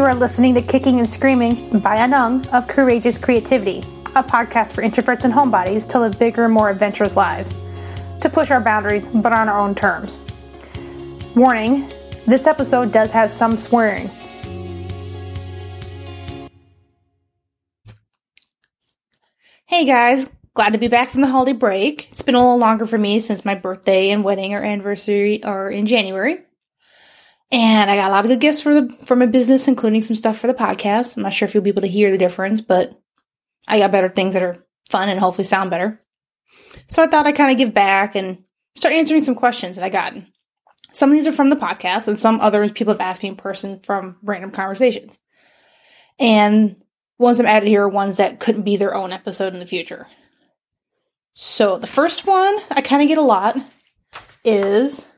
You are listening to Kicking and Screaming by Anung of Courageous Creativity, a podcast for introverts and homebodies to live bigger, more adventurous lives, to push our boundaries, but on our own terms. Warning this episode does have some swearing. Hey guys, glad to be back from the holiday break. It's been a little longer for me since my birthday and wedding or anniversary are in January. And I got a lot of good gifts for the for my business, including some stuff for the podcast. I'm not sure if you'll be able to hear the difference, but I got better things that are fun and hopefully sound better. So I thought I'd kind of give back and start answering some questions that I got. Some of these are from the podcast, and some others people have asked me in person from random conversations. And ones I'm added here are ones that couldn't be their own episode in the future. So the first one I kind of get a lot is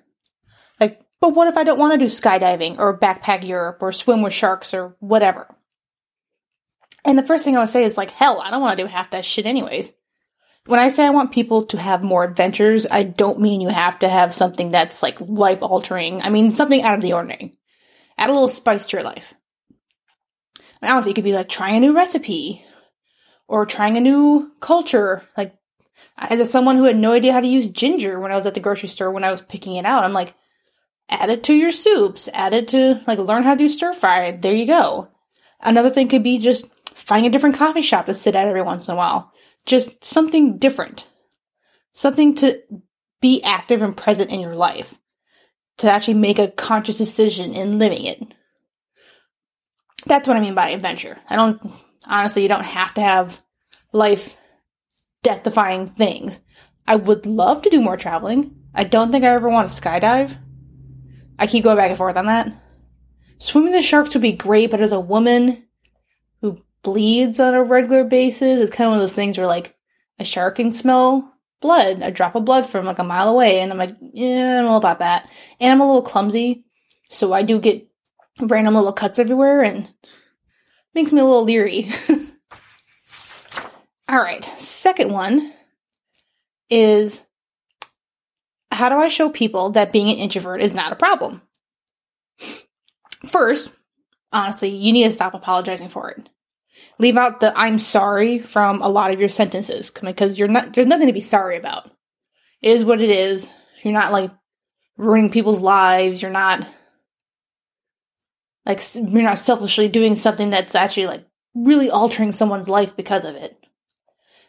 but what if I don't want to do skydiving or backpack Europe or swim with sharks or whatever? And the first thing I would say is like, hell, I don't want to do half that shit anyways. When I say I want people to have more adventures, I don't mean you have to have something that's like life altering. I mean something out of the ordinary. Add a little spice to your life. Mean, honestly, it could be like trying a new recipe or trying a new culture. Like, as someone who had no idea how to use ginger when I was at the grocery store when I was picking it out, I'm like, add it to your soups, add it to like learn how to do stir fry. There you go. Another thing could be just find a different coffee shop to sit at every once in a while. Just something different. Something to be active and present in your life. To actually make a conscious decision in living it. That's what I mean by adventure. I don't, honestly, you don't have to have life death defying things. I would love to do more traveling. I don't think I ever want to skydive. I keep going back and forth on that. Swimming the sharks would be great, but as a woman who bleeds on a regular basis, it's kind of one of those things where like a shark can smell blood, a drop of blood from like a mile away, and I'm like, yeah, I don't know about that. And I'm a little clumsy, so I do get random little cuts everywhere, and makes me a little leery. All right, second one is how do I show people that being an introvert is not a problem? First, honestly, you need to stop apologizing for it. Leave out the I'm sorry from a lot of your sentences because you're not there's nothing to be sorry about. It is what it is. You're not like ruining people's lives. You're not like you're not selfishly doing something that's actually like really altering someone's life because of it.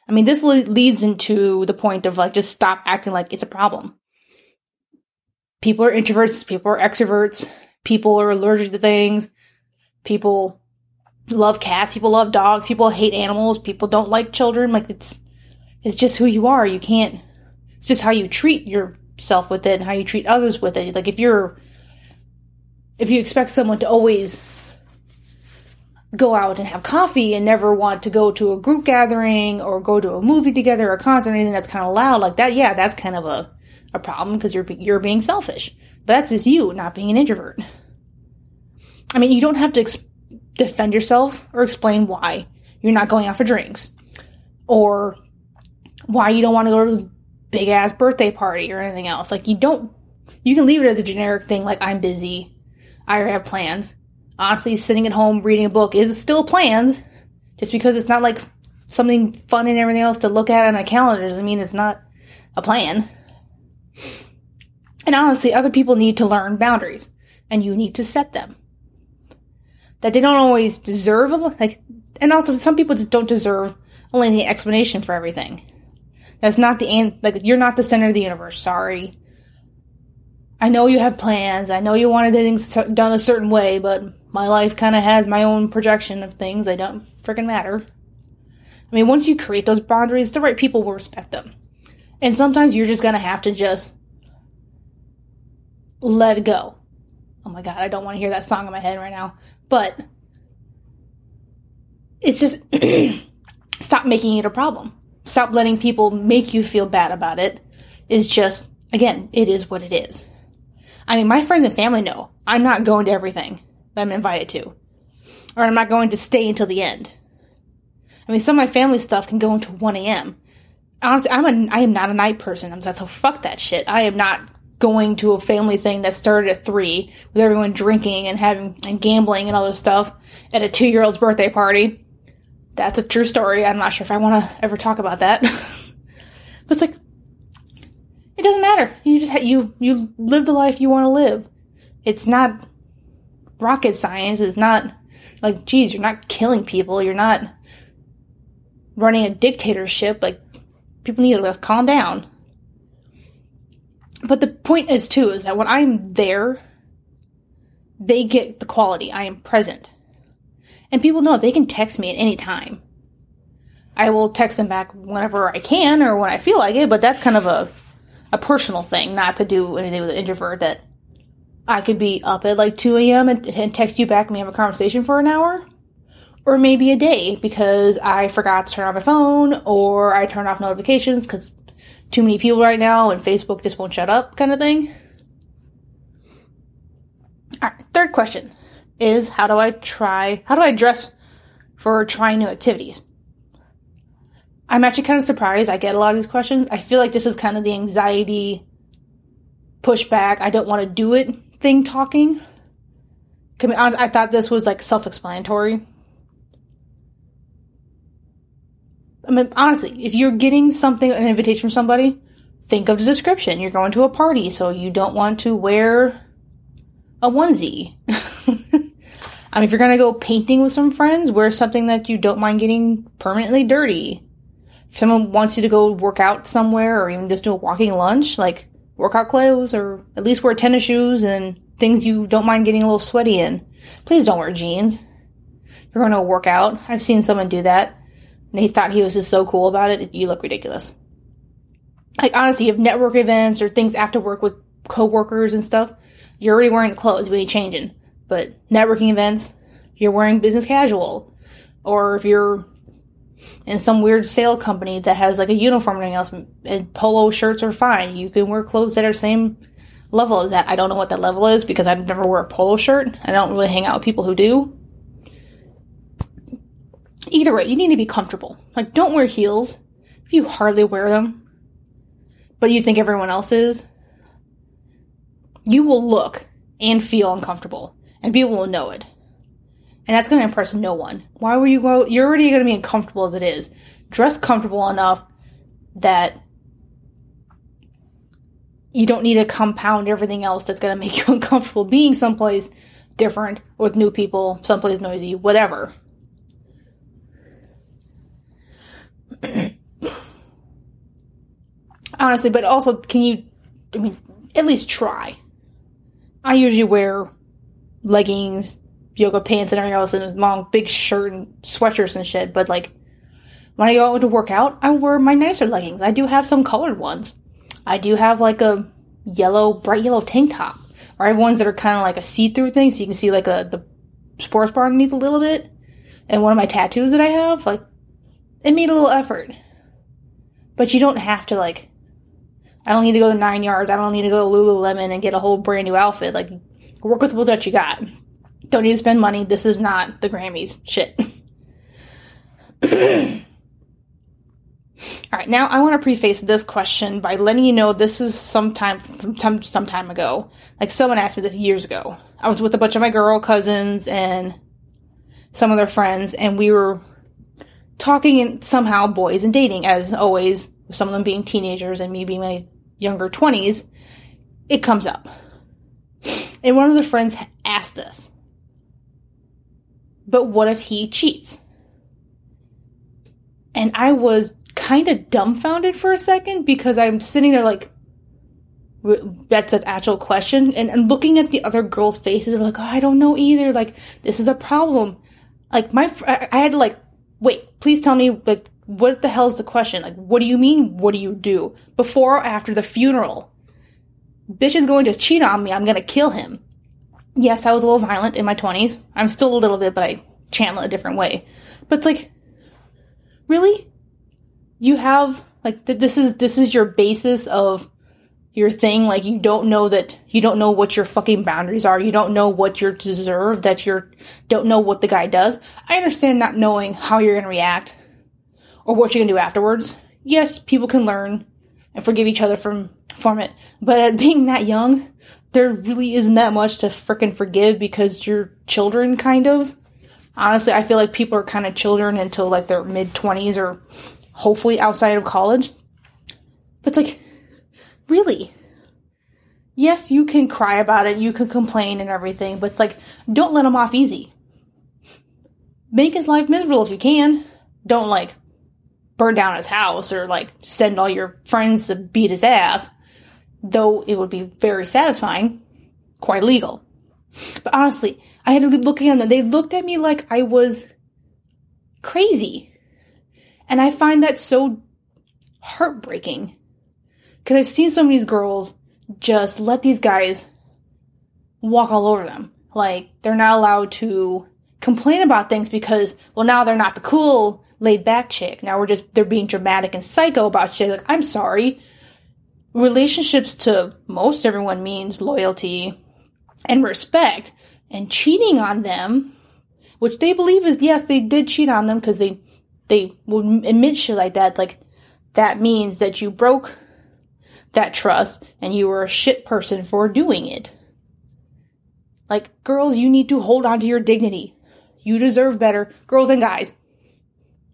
I mean, this le- leads into the point of like just stop acting like it's a problem people are introverts, people are extroverts, people are allergic to things, people love cats, people love dogs, people hate animals, people don't like children. Like it's it's just who you are. You can't it's just how you treat yourself with it and how you treat others with it. Like if you're if you expect someone to always go out and have coffee and never want to go to a group gathering or go to a movie together or a concert or anything that's kind of loud like that, yeah, that's kind of a a problem because you're you're being selfish. But that's just you not being an introvert. I mean, you don't have to ex- defend yourself or explain why you're not going out for drinks or why you don't want to go to this big ass birthday party or anything else. Like you don't you can leave it as a generic thing like I'm busy. I have plans. Honestly, sitting at home reading a book is still plans. Just because it's not like something fun and everything else to look at on a calendar doesn't mean it's not a plan. And honestly, other people need to learn boundaries, and you need to set them. That they don't always deserve, like, and also some people just don't deserve only the explanation for everything. That's not the end, like you're not the center of the universe. Sorry. I know you have plans. I know you wanted things done a certain way, but my life kind of has my own projection of things. They don't freaking matter. I mean, once you create those boundaries, the right people will respect them. And sometimes you're just gonna have to just let go. Oh my god, I don't want to hear that song in my head right now. But it's just stop making it a problem. Stop letting people make you feel bad about it. Is just again, it is what it is. I mean, my friends and family know I'm not going to everything that I'm invited to, or I'm not going to stay until the end. I mean, some of my family stuff can go until 1 a.m honestly, I'm a I am not a night person. I'm so fuck that shit. I am not going to a family thing that started at three with everyone drinking and having and gambling and all this stuff at a two year old's birthday party. That's a true story. I'm not sure if I want to ever talk about that. but it's like, it doesn't matter. You just, ha- you, you live the life you want to live. It's not rocket science. It's not like, geez, you're not killing people. You're not running a dictatorship. Like, people need to just calm down. But the point is too is that when I'm there, they get the quality. I am present. And people know they can text me at any time. I will text them back whenever I can or when I feel like it, but that's kind of a a personal thing, not to do anything with an introvert that I could be up at like 2 a.m. And, and text you back and we have a conversation for an hour. Or maybe a day because I forgot to turn on my phone or I turned off notifications because too many people right now and Facebook just won't shut up kind of thing. All right, third question is how do I try, how do I dress for trying new activities? I'm actually kind of surprised I get a lot of these questions. I feel like this is kind of the anxiety pushback, I don't want to do it thing talking. I thought this was like self explanatory. I mean, honestly, if you're getting something, an invitation from somebody, think of the description. You're going to a party, so you don't want to wear a onesie. I mean, if you're going to go painting with some friends, wear something that you don't mind getting permanently dirty. If someone wants you to go work out somewhere or even just do a walking lunch, like workout clothes or at least wear tennis shoes and things you don't mind getting a little sweaty in. Please don't wear jeans. If you're going to work out, I've seen someone do that and he thought he was just so cool about it, you look ridiculous. Like honestly, have network events or things after work with coworkers and stuff, you're already wearing clothes, you ain't changing. But networking events, you're wearing business casual. Or if you're in some weird sale company that has like a uniform and else, and polo shirts are fine. You can wear clothes that are same level as that. I don't know what that level is because I've never wore a polo shirt. I don't really hang out with people who do. Either way, you need to be comfortable. Like, don't wear heels you hardly wear them, but you think everyone else is. You will look and feel uncomfortable, and people will know it. And that's going to impress no one. Why would you go? You're already going to be uncomfortable as it is. Dress comfortable enough that you don't need to compound everything else that's going to make you uncomfortable being someplace different with new people, someplace noisy, whatever. Honestly, but also, can you, I mean, at least try. I usually wear leggings, yoga pants, and everything else, and long, big shirt and sweatshirts and shit, but like, when I go out to work out, I wear my nicer leggings. I do have some colored ones. I do have like a yellow, bright yellow tank top. Or I have ones that are kind of like a see-through thing, so you can see like a, the sports bar underneath a little bit. And one of my tattoos that I have, like, it made a little effort. But you don't have to like I don't need to go the nine yards. I don't need to go to Lululemon and get a whole brand new outfit. Like work with what you got. Don't need to spend money. This is not the Grammys. Shit. All right, now I want to preface this question by letting you know this is some time some some time ago. Like someone asked me this years ago. I was with a bunch of my girl cousins and some of their friends, and we were talking and somehow boys and dating, as always, some of them being teenagers and me being my younger 20s, it comes up. And one of the friends asked this. But what if he cheats? And I was kind of dumbfounded for a second because I'm sitting there like, that's an actual question. And, and looking at the other girls' faces, they're like, oh, I don't know either. Like, this is a problem. Like, my, I had to like wait, please tell me, like, what the hell is the question? Like, what do you mean? What do you do? Before or after the funeral? Bitch is going to cheat on me. I'm going to kill him. Yes, I was a little violent in my 20s. I'm still a little bit, but I channel it a different way. But it's like, really? You have, like, th- this is, this is your basis of your thing. Like you don't know that you don't know what your fucking boundaries are. You don't know what you deserve. That you're don't know what the guy does. I understand not knowing how you're gonna react or what you're gonna do afterwards. Yes, people can learn and forgive each other from from it. But at being that young, there really isn't that much to freaking forgive because you're children, kind of. Honestly, I feel like people are kind of children until like their mid 20s or hopefully outside of college. But it's like, really? Yes, you can cry about it, you can complain and everything, but it's like, don't let him off easy. Make his life miserable if you can. Don't like burn down his house or like send all your friends to beat his ass though it would be very satisfying, quite illegal. But honestly, I had to look at them. They looked at me like I was crazy. And I find that so heartbreaking. Because I've seen so many girls just let these guys walk all over them. Like, they're not allowed to complain about things because, well, now they're not the cool, laid back chick. Now we're just, they're being dramatic and psycho about shit. Like, I'm sorry relationships to most everyone means loyalty and respect and cheating on them which they believe is yes they did cheat on them because they they would admit shit like that like that means that you broke that trust and you were a shit person for doing it like girls you need to hold on to your dignity you deserve better girls and guys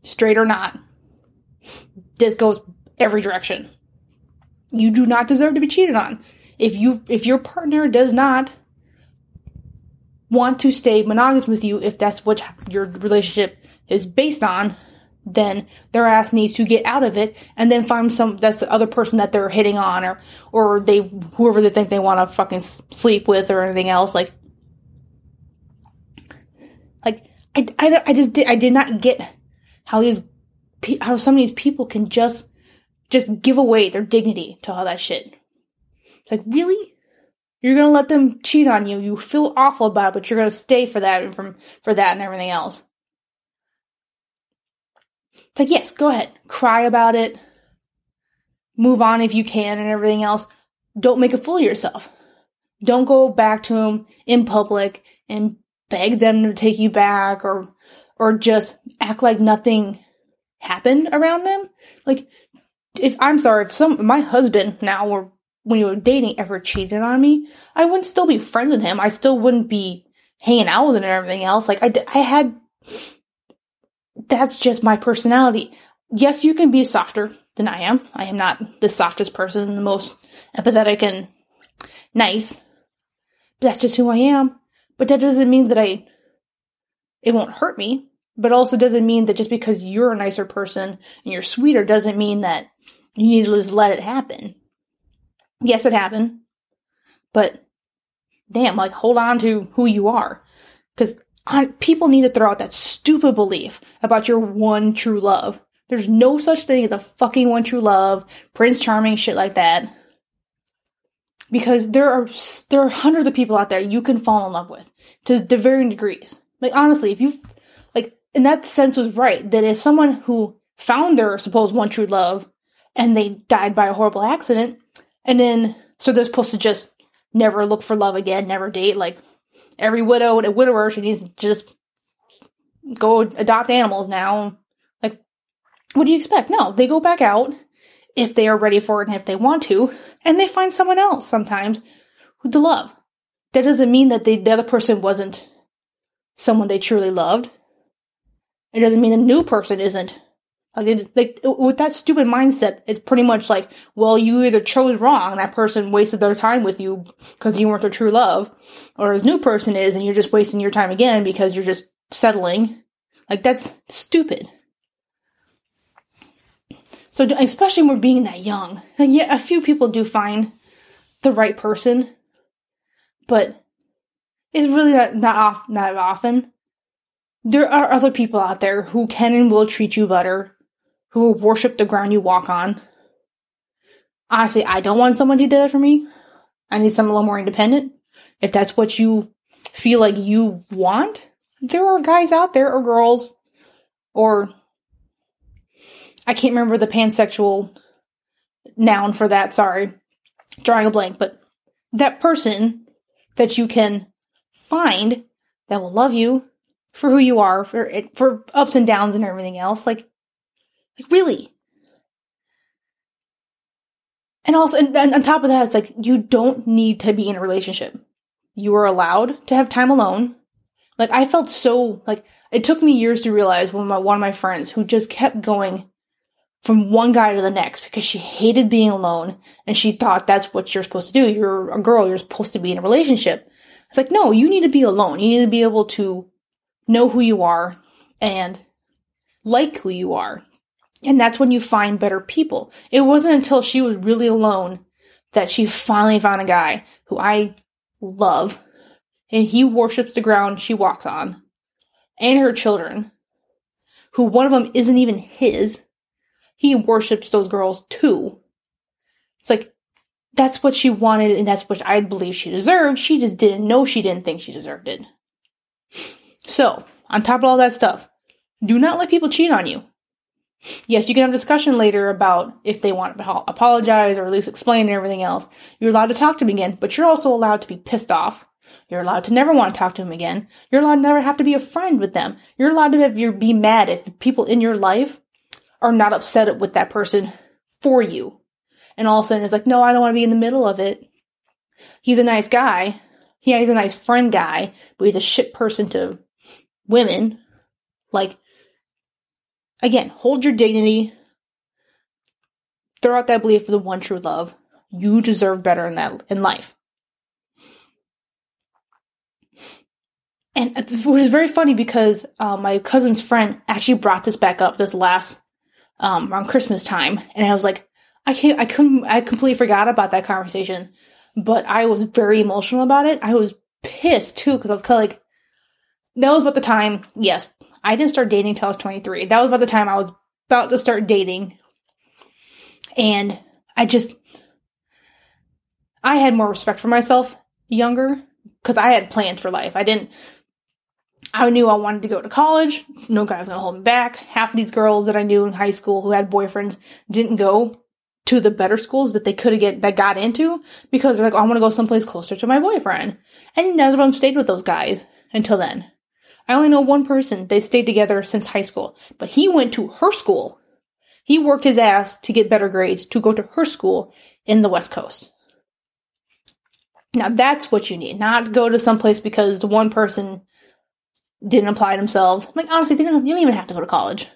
straight or not this goes every direction you do not deserve to be cheated on. If you if your partner does not want to stay monogamous with you, if that's what your relationship is based on, then their ass needs to get out of it and then find some that's the other person that they're hitting on or or they whoever they think they want to fucking sleep with or anything else like like I, I, I just did, I did not get how these how some of these people can just just give away their dignity to all that shit. It's like, really? You're gonna let them cheat on you. You feel awful about it, but you're gonna stay for that and from for that and everything else. It's like, yes, go ahead. Cry about it. Move on if you can and everything else. Don't make a fool of yourself. Don't go back to them in public and beg them to take you back or or just act like nothing happened around them. Like if I'm sorry, if some my husband now or when you were dating ever cheated on me, I wouldn't still be friends with him. I still wouldn't be hanging out with him and everything else. Like I, I had, that's just my personality. Yes, you can be softer than I am. I am not the softest person, the most empathetic and nice. But that's just who I am. But that doesn't mean that I, it won't hurt me. But also doesn't mean that just because you're a nicer person and you're sweeter doesn't mean that you need to just let it happen. Yes, it happened. But damn, like hold on to who you are. Cause people need to throw out that stupid belief about your one true love. There's no such thing as a fucking one true love, Prince Charming, shit like that. Because there are there are hundreds of people out there you can fall in love with to varying degrees. Like honestly, if you like in that sense was right that if someone who found their supposed one true love and they died by a horrible accident. And then, so they're supposed to just never look for love again, never date. Like every widow and a widower should just go adopt animals now. Like, what do you expect? No, they go back out if they are ready for it and if they want to, and they find someone else sometimes who to love. That doesn't mean that they, the other person wasn't someone they truly loved. It doesn't mean the new person isn't like, like with that stupid mindset, it's pretty much like, well, you either chose wrong, that person wasted their time with you because you weren't their true love, or this new person is, and you're just wasting your time again because you're just settling. Like that's stupid. So, especially when we're being that young, and yeah, a few people do find the right person, but it's really not not, off, not often. There are other people out there who can and will treat you better who will worship the ground you walk on. Honestly, I don't want someone to do that for me. I need someone a little more independent. If that's what you feel like you want, there are guys out there or girls or I can't remember the pansexual noun for that, sorry. Drawing a blank, but that person that you can find that will love you for who you are, for for ups and downs and everything else, like like, really? And also, and, and on top of that, it's like you don't need to be in a relationship. You are allowed to have time alone. Like I felt so like it took me years to realize when my one of my friends who just kept going from one guy to the next because she hated being alone and she thought that's what you're supposed to do. You're a girl, you're supposed to be in a relationship. It's like, no, you need to be alone. You need to be able to know who you are and like who you are. And that's when you find better people. It wasn't until she was really alone that she finally found a guy who I love and he worships the ground she walks on and her children, who one of them isn't even his he worships those girls too. It's like, that's what she wanted and that's what I believe she deserved. She just didn't know she didn't think she deserved it. So, on top of all that stuff, do not let people cheat on you. Yes, you can have a discussion later about if they want to apologize or at least explain and everything else. You're allowed to talk to them again, but you're also allowed to be pissed off. You're allowed to never want to talk to them again. You're allowed to never have to be a friend with them. You're allowed to be mad if people in your life are not upset with that person for you. And all of a sudden it's like, no, I don't want to be in the middle of it. He's a nice guy. Yeah, he's a nice friend guy, but he's a shit person to women. Like, again, hold your dignity. Throw out that belief of the one true love. You deserve better in that in life. And it was very funny because uh, my cousin's friend actually brought this back up this last um, around Christmas time, and I was like, I can't, I couldn't, I completely forgot about that conversation, but I was very emotional about it. I was pissed too because I was kind of like, that was about the time. Yes, I didn't start dating until I was 23. That was about the time I was about to start dating, and I just, I had more respect for myself younger because I had plans for life. I didn't I knew I wanted to go to college. No guy was going to hold me back. Half of these girls that I knew in high school who had boyfriends didn't go to the better schools that they could have get that got into because they're like, oh, I want to go someplace closer to my boyfriend. And none of them stayed with those guys until then. I only know one person. They stayed together since high school, but he went to her school. He worked his ass to get better grades to go to her school in the West Coast. Now that's what you need, not go to someplace because the one person didn't apply themselves. Like honestly, they don't, you don't even have to go to college.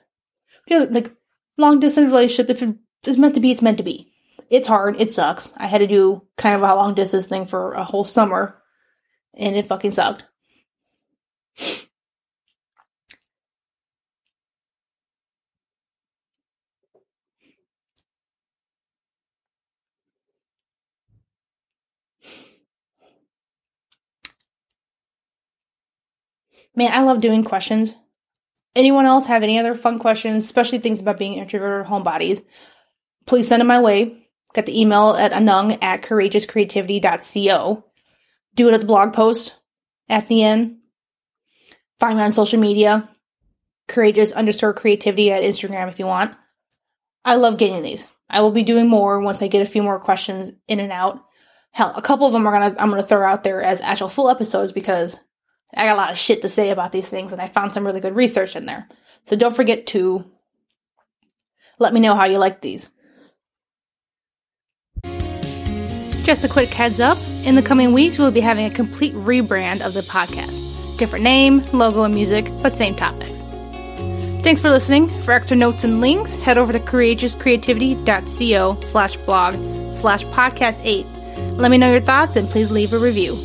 like long distance relationship, if it's meant to be, it's meant to be. It's hard. It sucks. I had to do kind of a long distance thing for a whole summer, and it fucking sucked. Man, I love doing questions. Anyone else have any other fun questions, especially things about being introverted homebodies? Please send them my way. Got the email at anung at courageouscreativity.co. Do it at the blog post at the end. Find me on social media. Courageous underscore creativity at Instagram if you want. I love getting these. I will be doing more once I get a few more questions in and out. Hell, a couple of them are gonna I'm gonna throw out there as actual full episodes because I got a lot of shit to say about these things and I found some really good research in there. So don't forget to let me know how you like these. Just a quick heads up in the coming weeks, we'll be having a complete rebrand of the podcast. Different name, logo, and music, but same topics. Thanks for listening. For extra notes and links, head over to courageouscreativity.co slash blog slash podcast 8. Let me know your thoughts and please leave a review.